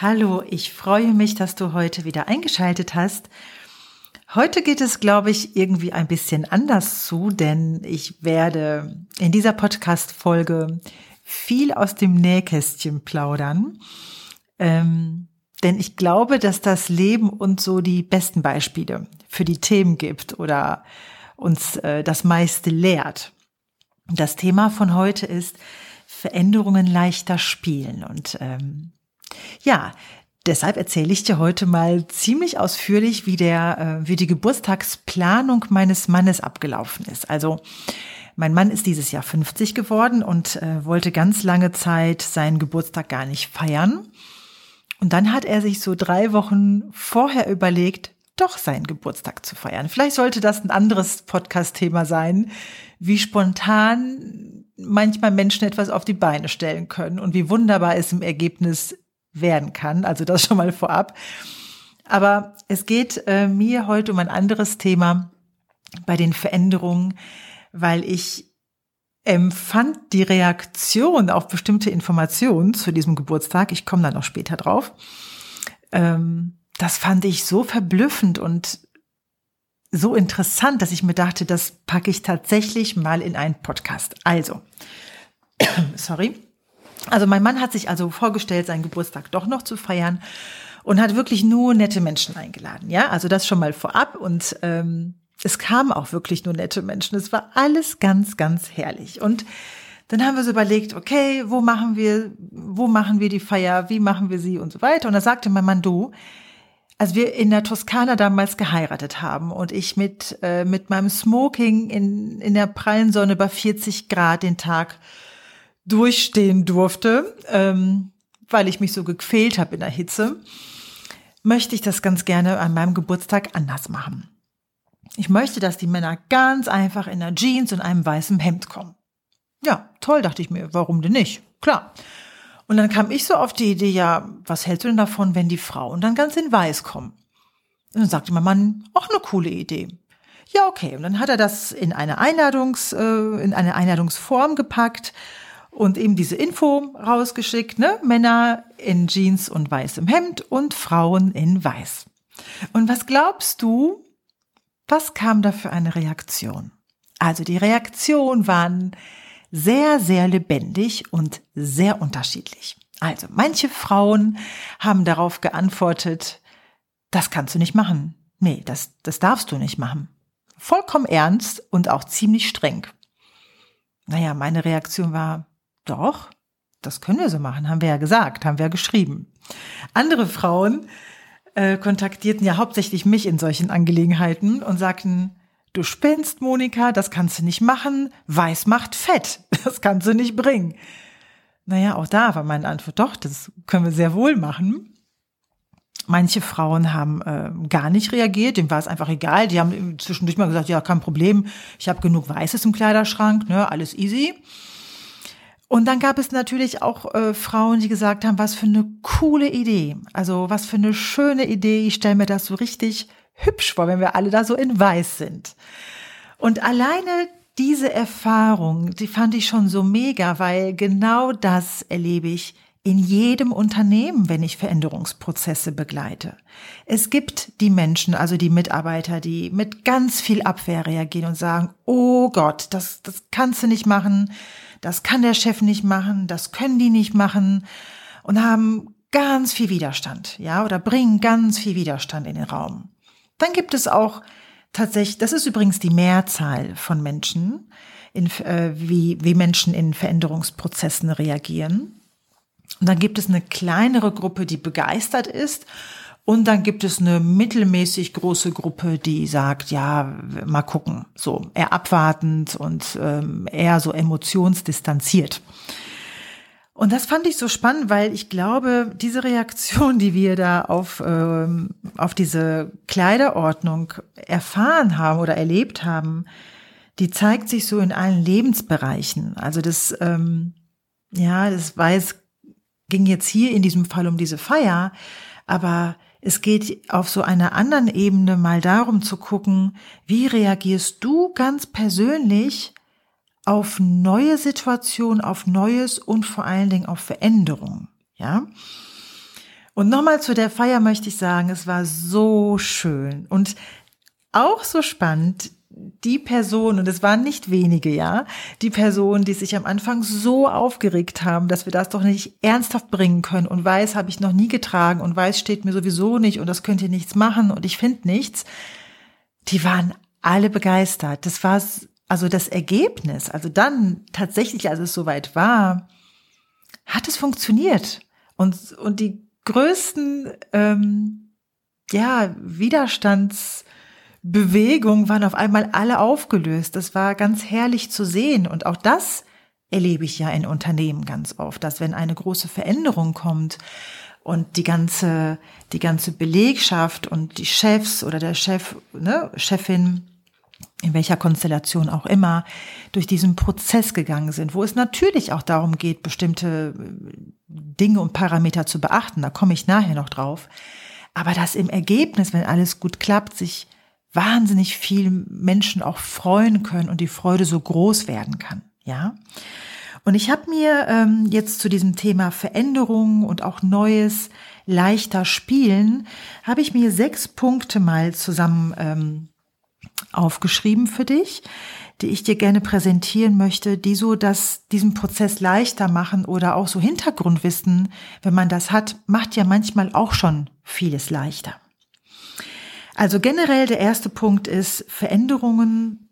Hallo, ich freue mich, dass du heute wieder eingeschaltet hast. Heute geht es, glaube ich, irgendwie ein bisschen anders zu, denn ich werde in dieser Podcast-Folge viel aus dem Nähkästchen plaudern. Ähm, denn ich glaube, dass das Leben uns so die besten Beispiele für die Themen gibt oder uns äh, das meiste lehrt. Das Thema von heute ist Veränderungen leichter spielen. Und ähm, ja, deshalb erzähle ich dir heute mal ziemlich ausführlich, wie der, äh, wie die Geburtstagsplanung meines Mannes abgelaufen ist. Also mein Mann ist dieses Jahr 50 geworden und äh, wollte ganz lange Zeit seinen Geburtstag gar nicht feiern. Und dann hat er sich so drei Wochen vorher überlegt, doch seinen Geburtstag zu feiern. Vielleicht sollte das ein anderes Podcast-Thema sein, wie spontan manchmal Menschen etwas auf die Beine stellen können und wie wunderbar es im Ergebnis werden kann. Also das schon mal vorab. Aber es geht äh, mir heute um ein anderes Thema bei den Veränderungen, weil ich empfand die Reaktion auf bestimmte Informationen zu diesem Geburtstag, ich komme da noch später drauf, ähm, das fand ich so verblüffend und so interessant, dass ich mir dachte, das packe ich tatsächlich mal in einen Podcast. Also, sorry. Also mein Mann hat sich also vorgestellt, seinen Geburtstag doch noch zu feiern und hat wirklich nur nette Menschen eingeladen. Ja, also das schon mal vorab und ähm, es kamen auch wirklich nur nette Menschen. Es war alles ganz, ganz herrlich und dann haben wir so überlegt, okay, wo machen wir, wo machen wir die Feier, wie machen wir sie und so weiter. Und da sagte mein Mann, du, als wir in der Toskana damals geheiratet haben und ich mit, äh, mit meinem Smoking in, in der prallen Sonne bei 40 Grad den Tag durchstehen durfte, ähm, weil ich mich so gequält habe in der Hitze, möchte ich das ganz gerne an meinem Geburtstag anders machen. Ich möchte, dass die Männer ganz einfach in der Jeans und einem weißen Hemd kommen. Ja, toll, dachte ich mir, warum denn nicht? Klar. Und dann kam ich so auf die Idee, ja, was hältst du denn davon, wenn die Frauen dann ganz in weiß kommen? Und dann sagte mein Mann, auch eine coole Idee. Ja, okay. Und dann hat er das in eine Einladungs, äh, in eine Einladungsform gepackt und eben diese Info rausgeschickt, ne? Männer in Jeans und weißem Hemd und Frauen in weiß. Und was glaubst du, was kam da für eine Reaktion? Also die Reaktionen waren sehr, sehr lebendig und sehr unterschiedlich. Also manche Frauen haben darauf geantwortet, das kannst du nicht machen. Nee, das, das darfst du nicht machen. Vollkommen ernst und auch ziemlich streng. Naja, meine Reaktion war, doch, das können wir so machen, haben wir ja gesagt, haben wir ja geschrieben. Andere Frauen äh, kontaktierten ja hauptsächlich mich in solchen Angelegenheiten und sagten, du spinnst, Monika, das kannst du nicht machen, Weiß macht Fett, das kannst du nicht bringen. Naja, auch da war meine Antwort, doch, das können wir sehr wohl machen. Manche Frauen haben äh, gar nicht reagiert, dem war es einfach egal. Die haben zwischendurch mal gesagt, ja, kein Problem, ich habe genug Weißes im Kleiderschrank, ne, alles easy. Und dann gab es natürlich auch äh, Frauen, die gesagt haben, was für eine coole Idee. Also was für eine schöne Idee. Ich stelle mir das so richtig hübsch vor, wenn wir alle da so in Weiß sind. Und alleine diese Erfahrung, die fand ich schon so mega, weil genau das erlebe ich in jedem Unternehmen, wenn ich Veränderungsprozesse begleite. Es gibt die Menschen, also die Mitarbeiter, die mit ganz viel Abwehr reagieren und sagen, oh Gott, das, das kannst du nicht machen das kann der Chef nicht machen, das können die nicht machen und haben ganz viel Widerstand, ja, oder bringen ganz viel Widerstand in den Raum. Dann gibt es auch tatsächlich, das ist übrigens die Mehrzahl von Menschen, in, äh, wie, wie Menschen in Veränderungsprozessen reagieren. Und dann gibt es eine kleinere Gruppe, die begeistert ist und dann gibt es eine mittelmäßig große Gruppe, die sagt, ja, mal gucken, so eher abwartend und ähm, eher so emotionsdistanziert. Und das fand ich so spannend, weil ich glaube, diese Reaktion, die wir da auf, ähm, auf diese Kleiderordnung erfahren haben oder erlebt haben, die zeigt sich so in allen Lebensbereichen. Also das, ähm, ja, das weiß, ging jetzt hier in diesem Fall um diese Feier, aber es geht auf so einer anderen Ebene mal darum zu gucken, wie reagierst du ganz persönlich auf neue Situationen, auf Neues und vor allen Dingen auf Veränderungen, ja? Und nochmal zu der Feier möchte ich sagen, es war so schön und auch so spannend, die Person, und es waren nicht wenige, ja, die Personen, die sich am Anfang so aufgeregt haben, dass wir das doch nicht ernsthaft bringen können und weiß habe ich noch nie getragen und weiß steht mir sowieso nicht und das könnt ihr nichts machen und ich finde nichts, die waren alle begeistert. Das war also das Ergebnis, also dann tatsächlich, als es soweit war, hat es funktioniert. Und, und die größten ähm, ja, Widerstandsbewegungen waren auf einmal alle aufgelöst. Das war ganz herrlich zu sehen. Und auch das erlebe ich ja in Unternehmen ganz oft, dass wenn eine große Veränderung kommt und die ganze, die ganze Belegschaft und die Chefs oder der Chef, ne, Chefin in welcher Konstellation auch immer, durch diesen Prozess gegangen sind, wo es natürlich auch darum geht, bestimmte äh, Dinge und Parameter zu beachten, da komme ich nachher noch drauf, aber dass im Ergebnis, wenn alles gut klappt, sich wahnsinnig viele Menschen auch freuen können und die Freude so groß werden kann, ja. Und ich habe mir ähm, jetzt zu diesem Thema Veränderung und auch Neues leichter spielen, habe ich mir sechs Punkte mal zusammen ähm, aufgeschrieben für dich, die ich dir gerne präsentieren möchte, die so das, diesen Prozess leichter machen oder auch so Hintergrundwissen, wenn man das hat, macht ja manchmal auch schon vieles leichter. Also generell der erste Punkt ist Veränderungen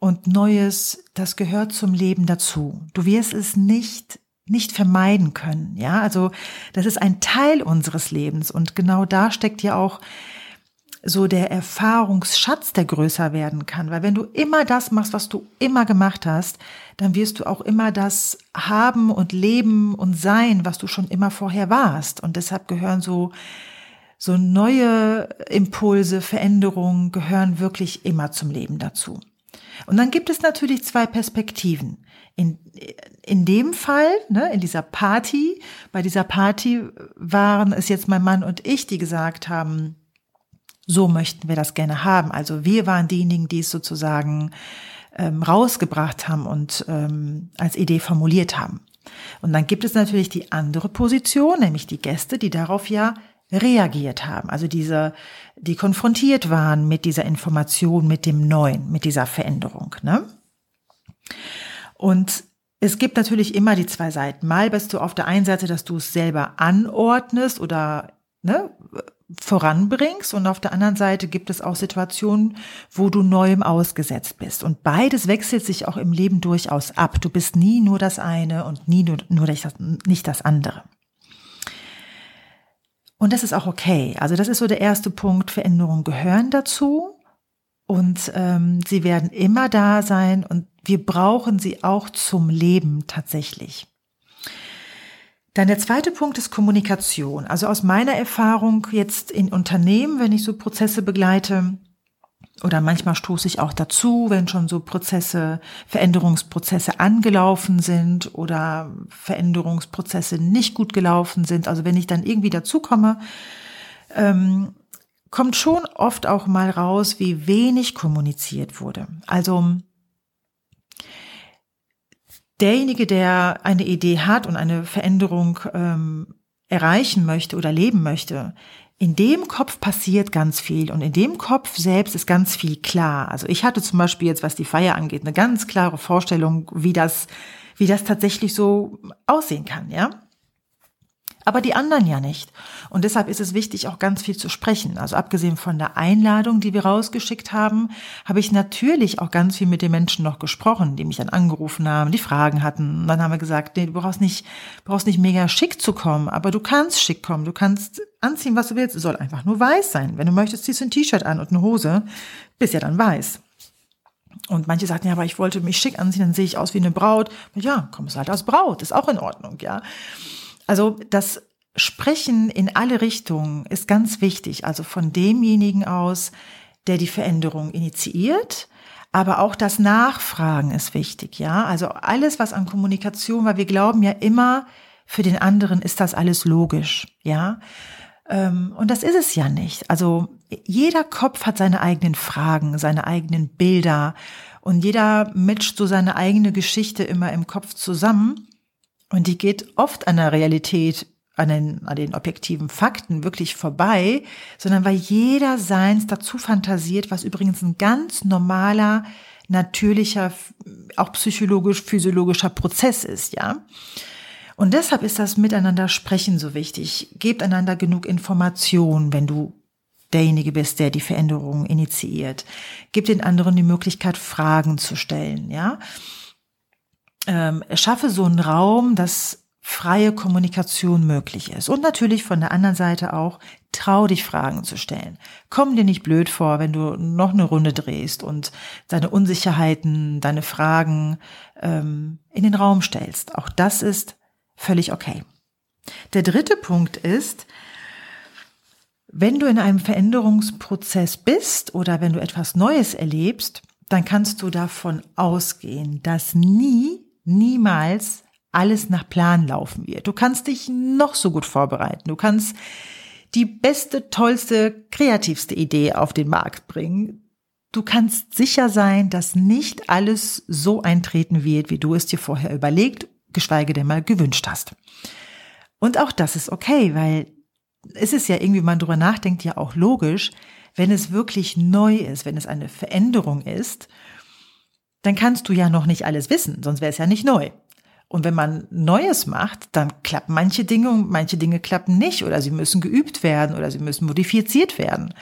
und Neues, das gehört zum Leben dazu. Du wirst es nicht nicht vermeiden können. Ja, also das ist ein Teil unseres Lebens und genau da steckt ja auch so der Erfahrungsschatz, der größer werden kann. Weil wenn du immer das machst, was du immer gemacht hast, dann wirst du auch immer das haben und leben und sein, was du schon immer vorher warst. Und deshalb gehören so, so neue Impulse, Veränderungen gehören wirklich immer zum Leben dazu. Und dann gibt es natürlich zwei Perspektiven. In, in dem Fall, ne, in dieser Party, bei dieser Party waren es jetzt mein Mann und ich, die gesagt haben, so möchten wir das gerne haben. Also wir waren diejenigen, die es sozusagen ähm, rausgebracht haben und ähm, als Idee formuliert haben. Und dann gibt es natürlich die andere Position, nämlich die Gäste, die darauf ja reagiert haben. Also diese, die konfrontiert waren mit dieser Information, mit dem Neuen, mit dieser Veränderung. Ne? Und es gibt natürlich immer die zwei Seiten. Mal bist du auf der einen Seite, dass du es selber anordnest oder ne, voranbringst und auf der anderen Seite gibt es auch Situationen, wo du neuem ausgesetzt bist. Und beides wechselt sich auch im Leben durchaus ab. Du bist nie nur das eine und nie nur, nur das, nicht das andere. Und das ist auch okay. Also das ist so der erste Punkt. Veränderungen gehören dazu und ähm, sie werden immer da sein und wir brauchen sie auch zum Leben tatsächlich. Dann der zweite Punkt ist Kommunikation. Also aus meiner Erfahrung jetzt in Unternehmen, wenn ich so Prozesse begleite, oder manchmal stoße ich auch dazu, wenn schon so Prozesse, Veränderungsprozesse angelaufen sind oder Veränderungsprozesse nicht gut gelaufen sind. Also wenn ich dann irgendwie dazukomme, ähm, kommt schon oft auch mal raus, wie wenig kommuniziert wurde. Also derjenige, der eine Idee hat und eine Veränderung ähm, erreichen möchte oder leben möchte, in dem Kopf passiert ganz viel und in dem Kopf selbst ist ganz viel klar. Also ich hatte zum Beispiel jetzt, was die Feier angeht, eine ganz klare Vorstellung, wie das, wie das tatsächlich so aussehen kann, ja aber die anderen ja nicht. Und deshalb ist es wichtig, auch ganz viel zu sprechen. Also abgesehen von der Einladung, die wir rausgeschickt haben, habe ich natürlich auch ganz viel mit den Menschen noch gesprochen, die mich dann angerufen haben, die Fragen hatten. Und dann haben wir gesagt, nee, du brauchst nicht, brauchst nicht mega schick zu kommen, aber du kannst schick kommen. Du kannst anziehen, was du willst. Es soll einfach nur weiß sein. Wenn du möchtest, ziehst du ein T-Shirt an und eine Hose, bist ja dann weiß. Und manche sagten, ja, aber ich wollte mich schick anziehen, dann sehe ich aus wie eine Braut. Ja, kommst halt als Braut, ist auch in Ordnung, ja. Also das Sprechen in alle Richtungen ist ganz wichtig. Also von demjenigen aus, der die Veränderung initiiert, aber auch das Nachfragen ist wichtig, ja. Also alles, was an Kommunikation, weil wir glauben ja immer, für den anderen ist das alles logisch, ja. Ähm, und das ist es ja nicht. Also jeder Kopf hat seine eigenen Fragen, seine eigenen Bilder und jeder matcht so seine eigene Geschichte immer im Kopf zusammen. Und die geht oft an der Realität an den, an den objektiven Fakten wirklich vorbei, sondern weil jeder seins dazu fantasiert, was übrigens ein ganz normaler, natürlicher, auch psychologisch, physiologischer Prozess ist, ja. Und deshalb ist das Miteinander sprechen so wichtig. Gebt einander genug Information, wenn du derjenige bist, der die Veränderung initiiert. Gib den anderen die Möglichkeit, Fragen zu stellen, ja. Ähm, schaffe so einen Raum, dass freie Kommunikation möglich ist. Und natürlich von der anderen Seite auch, trau dich Fragen zu stellen. Komm dir nicht blöd vor, wenn du noch eine Runde drehst und deine Unsicherheiten, deine Fragen ähm, in den Raum stellst. Auch das ist völlig okay. Der dritte Punkt ist, wenn du in einem Veränderungsprozess bist oder wenn du etwas Neues erlebst, dann kannst du davon ausgehen, dass nie, niemals alles nach Plan laufen wird. Du kannst dich noch so gut vorbereiten. Du kannst die beste, tollste, kreativste Idee auf den Markt bringen. Du kannst sicher sein, dass nicht alles so eintreten wird, wie du es dir vorher überlegt, geschweige denn mal gewünscht hast. Und auch das ist okay, weil es ist ja irgendwie, wenn man drüber nachdenkt, ja auch logisch, wenn es wirklich neu ist, wenn es eine Veränderung ist, dann kannst du ja noch nicht alles wissen, sonst wäre es ja nicht neu. Und wenn man Neues macht, dann klappen manche Dinge und manche Dinge klappen nicht oder sie müssen geübt werden oder sie müssen modifiziert werden.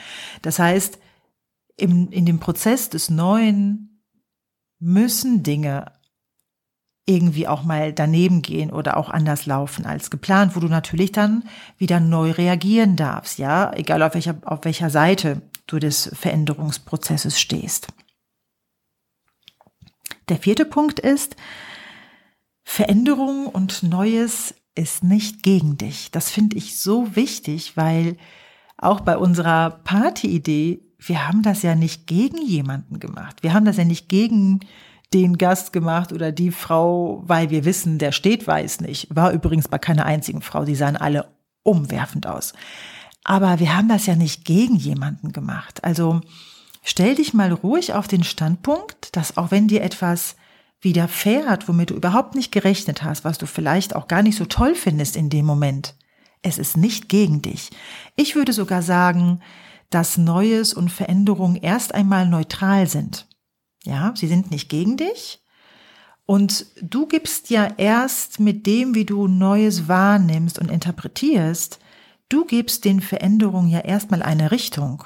Das heißt, im, in dem Prozess des Neuen müssen Dinge irgendwie auch mal daneben gehen oder auch anders laufen als geplant, wo du natürlich dann wieder neu reagieren darfst, ja, egal auf welcher, auf welcher Seite du des Veränderungsprozesses stehst. Der vierte Punkt ist, Veränderung und Neues ist nicht gegen dich. Das finde ich so wichtig, weil auch bei unserer Partyidee, wir haben das ja nicht gegen jemanden gemacht. Wir haben das ja nicht gegen den Gast gemacht oder die Frau, weil wir wissen, der steht weiß nicht. War übrigens bei keiner einzigen Frau. Die sahen alle umwerfend aus. Aber wir haben das ja nicht gegen jemanden gemacht. Also stell dich mal ruhig auf den Standpunkt, dass auch wenn dir etwas widerfährt, womit du überhaupt nicht gerechnet hast, was du vielleicht auch gar nicht so toll findest in dem Moment. Es ist nicht gegen dich. Ich würde sogar sagen, dass Neues und Veränderung erst einmal neutral sind. Ja, sie sind nicht gegen dich. Und du gibst ja erst mit dem, wie du Neues wahrnimmst und interpretierst, du gibst den Veränderungen ja erstmal eine Richtung.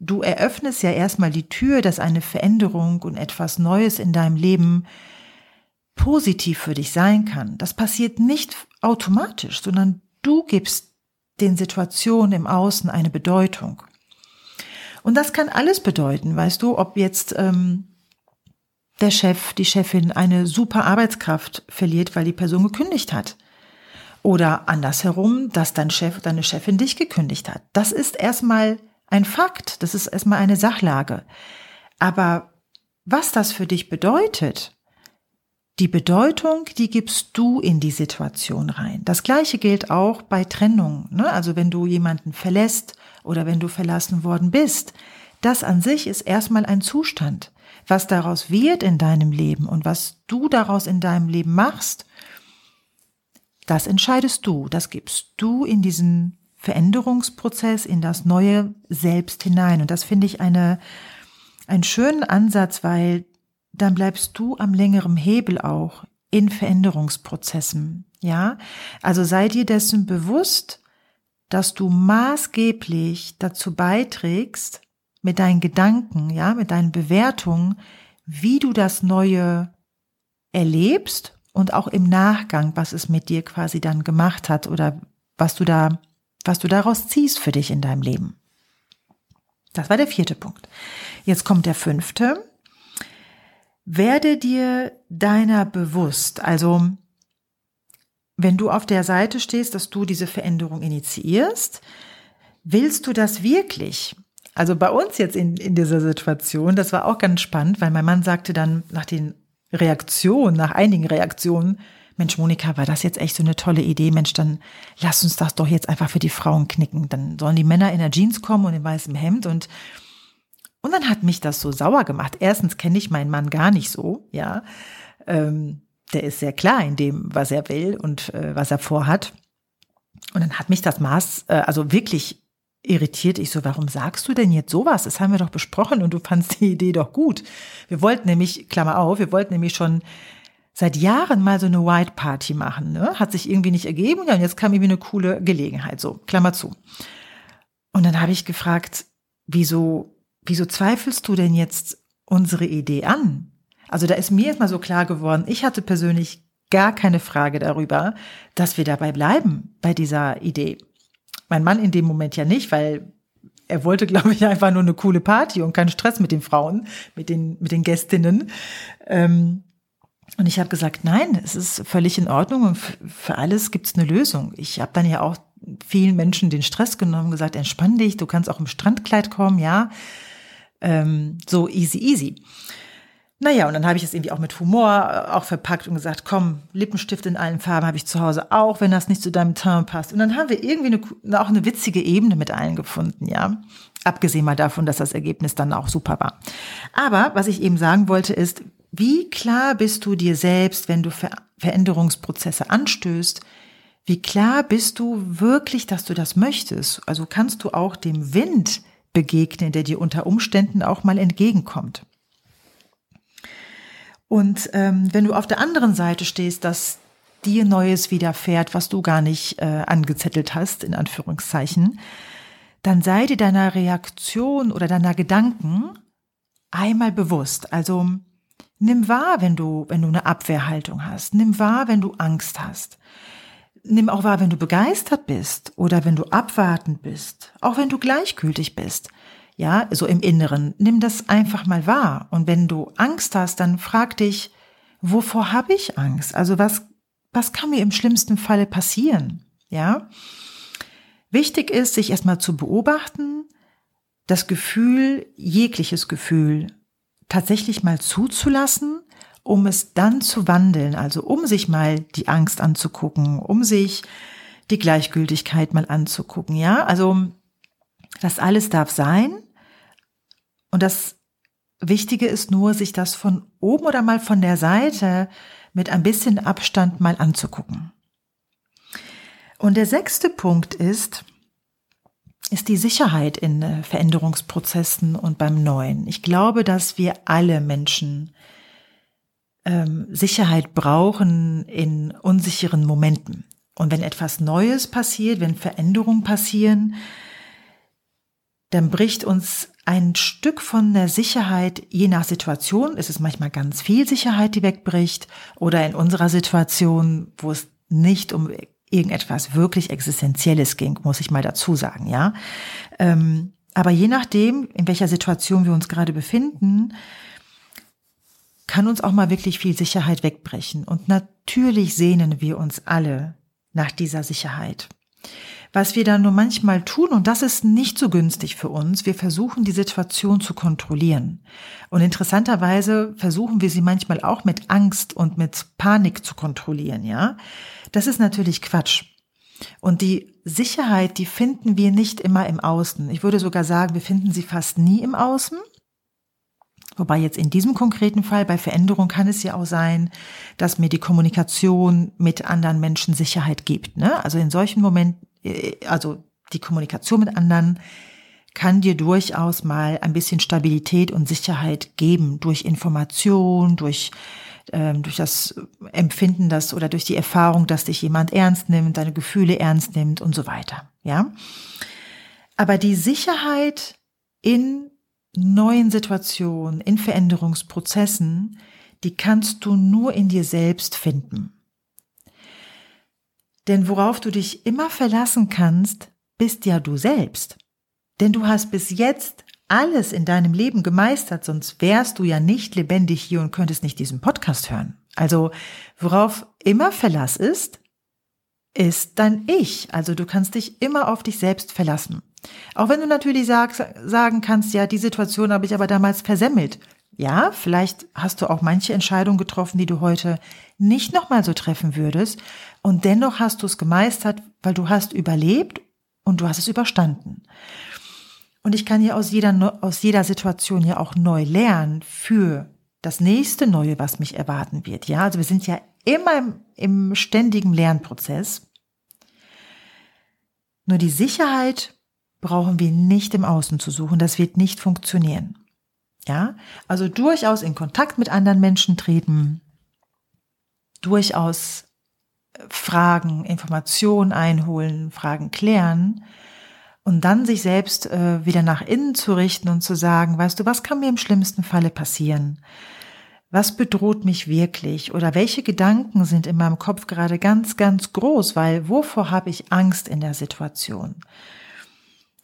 Du eröffnest ja erstmal die Tür, dass eine Veränderung und etwas Neues in deinem Leben positiv für dich sein kann. Das passiert nicht automatisch, sondern du gibst den Situationen im Außen eine Bedeutung. Und das kann alles bedeuten, weißt du, ob jetzt ähm, der Chef, die Chefin eine super Arbeitskraft verliert, weil die Person gekündigt hat. Oder andersherum, dass dein Chef, deine Chefin dich gekündigt hat. Das ist erstmal ein Fakt, das ist erstmal eine Sachlage. Aber was das für dich bedeutet, die Bedeutung, die gibst du in die Situation rein. Das gleiche gilt auch bei Trennung. Ne? Also wenn du jemanden verlässt oder wenn du verlassen worden bist, das an sich ist erstmal ein Zustand. Was daraus wird in deinem Leben und was du daraus in deinem Leben machst, das entscheidest du, das gibst du in diesen Veränderungsprozess, in das neue Selbst hinein. Und das finde ich eine, einen schönen Ansatz, weil dann bleibst du am längeren Hebel auch in Veränderungsprozessen. Ja, also sei dir dessen bewusst, dass du maßgeblich dazu beiträgst, mit deinen Gedanken, ja, mit deinen Bewertungen, wie du das Neue erlebst und auch im Nachgang, was es mit dir quasi dann gemacht hat oder was du da was du daraus ziehst für dich in deinem Leben. Das war der vierte Punkt. Jetzt kommt der fünfte. Werde dir deiner bewusst, also wenn du auf der Seite stehst, dass du diese Veränderung initiierst, willst du das wirklich? Also bei uns jetzt in, in dieser Situation, das war auch ganz spannend, weil mein Mann sagte dann nach den Reaktionen, nach einigen Reaktionen, Mensch, Monika, war das jetzt echt so eine tolle Idee? Mensch, dann lass uns das doch jetzt einfach für die Frauen knicken. Dann sollen die Männer in der Jeans kommen und im weißen Hemd und und dann hat mich das so sauer gemacht. Erstens kenne ich meinen Mann gar nicht so, ja. Ähm, der ist sehr klar in dem, was er will und äh, was er vorhat. Und dann hat mich das Maß, äh, also wirklich irritiert. Ich so, warum sagst du denn jetzt sowas? Das haben wir doch besprochen und du fandst die Idee doch gut. Wir wollten nämlich, Klammer auf, wir wollten nämlich schon seit Jahren mal so eine White Party machen. Ne? Hat sich irgendwie nicht ergeben ja, und jetzt kam irgendwie eine coole Gelegenheit. So, Klammer zu. Und dann habe ich gefragt, wieso, wieso zweifelst du denn jetzt unsere Idee an? Also da ist mir jetzt mal so klar geworden, ich hatte persönlich gar keine Frage darüber, dass wir dabei bleiben bei dieser Idee. Mein Mann in dem Moment ja nicht, weil er wollte, glaube ich, einfach nur eine coole Party und keinen Stress mit den Frauen, mit den, mit den Gästinnen. Ähm, und ich habe gesagt, nein, es ist völlig in Ordnung und für alles gibt es eine Lösung. Ich habe dann ja auch vielen Menschen den Stress genommen, gesagt, entspann dich, du kannst auch im Strandkleid kommen, ja. Ähm, so easy, easy. Naja, und dann habe ich es irgendwie auch mit Humor äh, auch verpackt und gesagt, komm, Lippenstift in allen Farben habe ich zu Hause auch, wenn das nicht zu deinem Teint passt. Und dann haben wir irgendwie eine, auch eine witzige Ebene mit allen gefunden, ja. Abgesehen mal davon, dass das Ergebnis dann auch super war. Aber was ich eben sagen wollte ist, wie klar bist du dir selbst, wenn du Ver Veränderungsprozesse anstößt? Wie klar bist du wirklich, dass du das möchtest? Also kannst du auch dem Wind begegnen, der dir unter Umständen auch mal entgegenkommt. Und ähm, wenn du auf der anderen Seite stehst, dass dir Neues widerfährt, was du gar nicht äh, angezettelt hast, in Anführungszeichen, dann sei dir deiner Reaktion oder deiner Gedanken einmal bewusst. Also nimm wahr, wenn du, wenn du eine Abwehrhaltung hast. Nimm wahr, wenn du Angst hast. Nimm auch wahr, wenn du begeistert bist oder wenn du abwartend bist, auch wenn du gleichgültig bist ja, so im Inneren. Nimm das einfach mal wahr. Und wenn du Angst hast, dann frag dich, wovor habe ich Angst? Also was, was kann mir im schlimmsten Falle passieren? Ja. Wichtig ist, sich erstmal zu beobachten, das Gefühl, jegliches Gefühl tatsächlich mal zuzulassen, um es dann zu wandeln, also um sich mal die Angst anzugucken, um sich die Gleichgültigkeit mal anzugucken, ja? Also das alles darf sein, und das Wichtige ist nur, sich das von oben oder mal von der Seite mit ein bisschen Abstand mal anzugucken. Und der sechste Punkt ist, ist die Sicherheit in äh, Veränderungsprozessen und beim Neuen. Ich glaube, dass wir alle Menschen ähm, Sicherheit brauchen in unsicheren Momenten. Und wenn etwas Neues passiert, wenn Veränderungen passieren, dann bricht uns ein Stück von der Sicherheit, je nach Situation, ist es manchmal ganz viel Sicherheit, die wegbricht, oder in unserer Situation, wo es nicht um irgendetwas wirklich Existenzielles ging, muss ich mal dazu sagen, ja. Ähm, aber je nachdem, in welcher Situation wir uns gerade befinden, kann uns auch mal wirklich viel Sicherheit wegbrechen. Und natürlich sehnen wir uns alle nach dieser Sicherheit. Was wir dann nur manchmal tun, und das ist nicht so günstig für uns, wir versuchen die Situation zu kontrollieren. Und interessanterweise versuchen wir sie manchmal auch mit Angst und mit Panik zu kontrollieren, ja. Das ist natürlich Quatsch. Und die Sicherheit, die finden wir nicht immer im Außen. Ich würde sogar sagen, wir finden sie fast nie im Außen. Wobei jetzt in diesem konkreten Fall bei Veränderung kann es ja auch sein, dass mir die Kommunikation mit anderen Menschen Sicherheit gibt. Ne? Also in solchen Momenten äh, also die Kommunikation mit anderen kann dir durchaus mal ein bisschen Stabilität und Sicherheit geben durch Information, durch durch das Empfinden, das oder durch die Erfahrung, dass dich jemand ernst nimmt, deine Gefühle ernst nimmt und so weiter. Ja, aber die Sicherheit in neuen Situationen, in Veränderungsprozessen, die kannst du nur in dir selbst finden. Denn worauf du dich immer verlassen kannst, bist ja du selbst. Denn du hast bis jetzt alles in deinem Leben gemeistert, sonst wärst du ja nicht lebendig hier und könntest nicht diesen Podcast hören. Also worauf immer Verlass ist, ist dein Ich. Also du kannst dich immer auf dich selbst verlassen. Auch wenn du natürlich sag, sagen kannst, ja, die Situation habe ich aber damals versemmelt. Ja, vielleicht hast du auch manche Entscheidungen getroffen, die du heute nicht nochmal so treffen würdest. Und dennoch hast du es gemeistert, weil du hast überlebt und du hast es überstanden. Und ich kann ja aus jeder, aus jeder Situation ja auch neu lernen für das nächste Neue, was mich erwarten wird. Ja, also wir sind ja immer im, im ständigen Lernprozess. Nur die Sicherheit brauchen wir nicht im Außen zu suchen. Das wird nicht funktionieren. Ja, also durchaus in Kontakt mit anderen Menschen treten, durchaus äh, Fragen, Informationen einholen, Fragen klären und dann sich selbst äh, wieder nach innen zu richten und zu sagen, weißt du, was kann mir im schlimmsten Falle passieren? Was bedroht mich wirklich? Oder welche Gedanken sind in meinem Kopf gerade ganz, ganz groß? Weil wovor habe ich Angst in der Situation?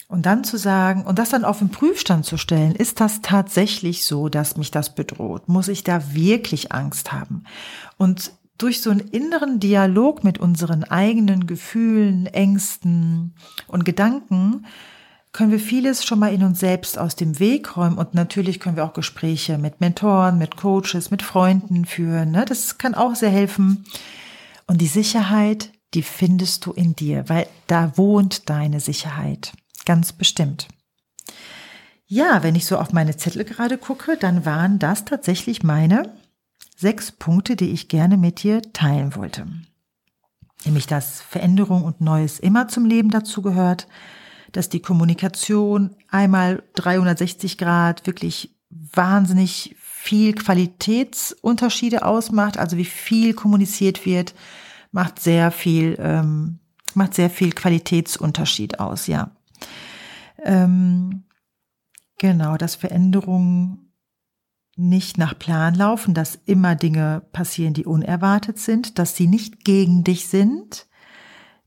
Und dann zu sagen, und das dann auf den Prüfstand zu stellen, ist das tatsächlich so, dass mich das bedroht? Muss ich da wirklich Angst haben? Und durch so einen inneren Dialog mit unseren eigenen Gefühlen, Ängsten und Gedanken können wir vieles schon mal in uns selbst aus dem Weg räumen und natürlich können wir auch Gespräche mit Mentoren, mit Coaches, mit Freunden führen. Ne? Das kann auch sehr helfen. Und die Sicherheit, die findest du in dir, weil da wohnt deine Sicherheit. Ganz bestimmt. Ja, wenn ich so auf meine Zettel gerade gucke, dann waren das tatsächlich meine sechs Punkte, die ich gerne mit dir teilen wollte. Nämlich, dass Veränderung und Neues immer zum Leben dazu gehört, dass die Kommunikation einmal 360 Grad wirklich wahnsinnig viel Qualitätsunterschiede ausmacht, also wie viel kommuniziert wird, macht sehr viel, ähm, macht sehr viel Qualitätsunterschied aus, ja. Ähm, genau, dass Veränderungen nicht nach Plan laufen, dass immer Dinge passieren, die unerwartet sind, dass sie nicht gegen dich sind.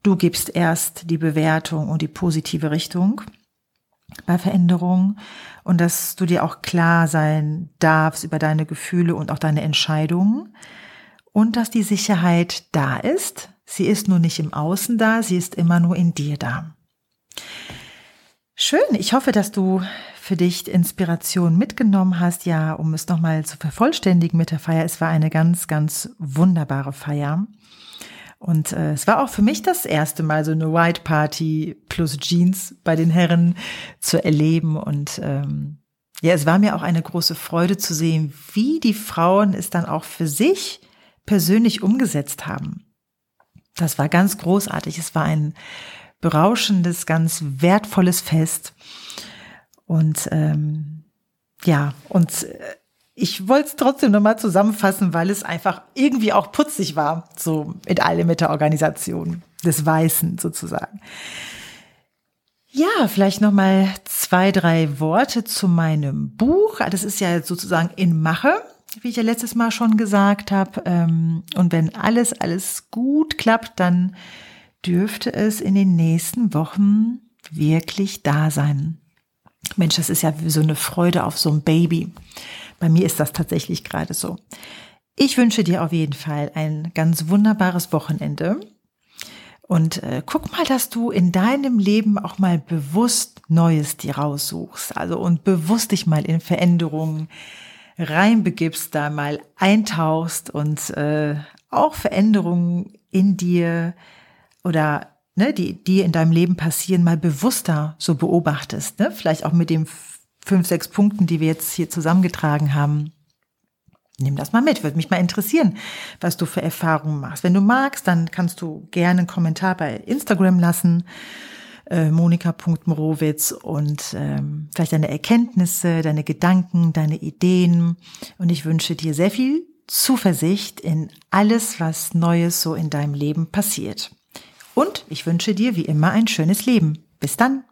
Du gibst erst die Bewertung und die positive Richtung bei Veränderungen und dass du dir auch klar sein darfst über deine Gefühle und auch deine Entscheidungen und dass die Sicherheit da ist. Sie ist nur nicht im Außen da, sie ist immer nur in dir da. Schön. Ich hoffe, dass du für dich Inspiration mitgenommen hast. Ja, um es nochmal zu vervollständigen mit der Feier. Es war eine ganz, ganz wunderbare Feier. Und äh, es war auch für mich das erste Mal so eine White Party plus Jeans bei den Herren zu erleben. Und ähm, ja, es war mir auch eine große Freude zu sehen, wie die Frauen es dann auch für sich persönlich umgesetzt haben. Das war ganz großartig. Es war ein berauschendes, ganz wertvolles Fest. Und ähm, ja, und äh, ich wollte es trotzdem nochmal zusammenfassen, weil es einfach irgendwie auch putzig war, so mit allem mit der Organisation des Weißen sozusagen. Ja, vielleicht nochmal zwei, drei Worte zu meinem Buch. Das ist ja sozusagen in Mache, wie ich ja letztes Mal schon gesagt habe. Ähm, und wenn alles, alles gut klappt, dann dürfte es in den nächsten Wochen wirklich da sein. Mensch, das ist ja wie so eine Freude auf so ein Baby. Bei mir ist das tatsächlich gerade so. Ich wünsche dir auf jeden Fall ein ganz wunderbares Wochenende. Und äh, guck mal, dass du in deinem Leben auch mal bewusst Neues dir raussuchst. Also und bewusst dich mal in Veränderungen reinbegibst, da mal eintauchst und äh, auch Veränderungen in dir oder ne, die, die in deinem Leben passieren, mal bewusster so beobachtest. Ne? Vielleicht auch mit den fünf, sechs Punkten, die wir jetzt hier zusammengetragen haben. Nimm das mal mit, würde mich mal interessieren, was du für Erfahrungen machst. Wenn du magst, dann kannst du gerne einen Kommentar bei Instagram lassen, äh, monika.morowitz und ähm, vielleicht deine Erkenntnisse, deine Gedanken, deine Ideen. Und ich wünsche dir sehr viel Zuversicht in alles, was Neues so in deinem Leben passiert. Und ich wünsche dir wie immer ein schönes Leben. Bis dann.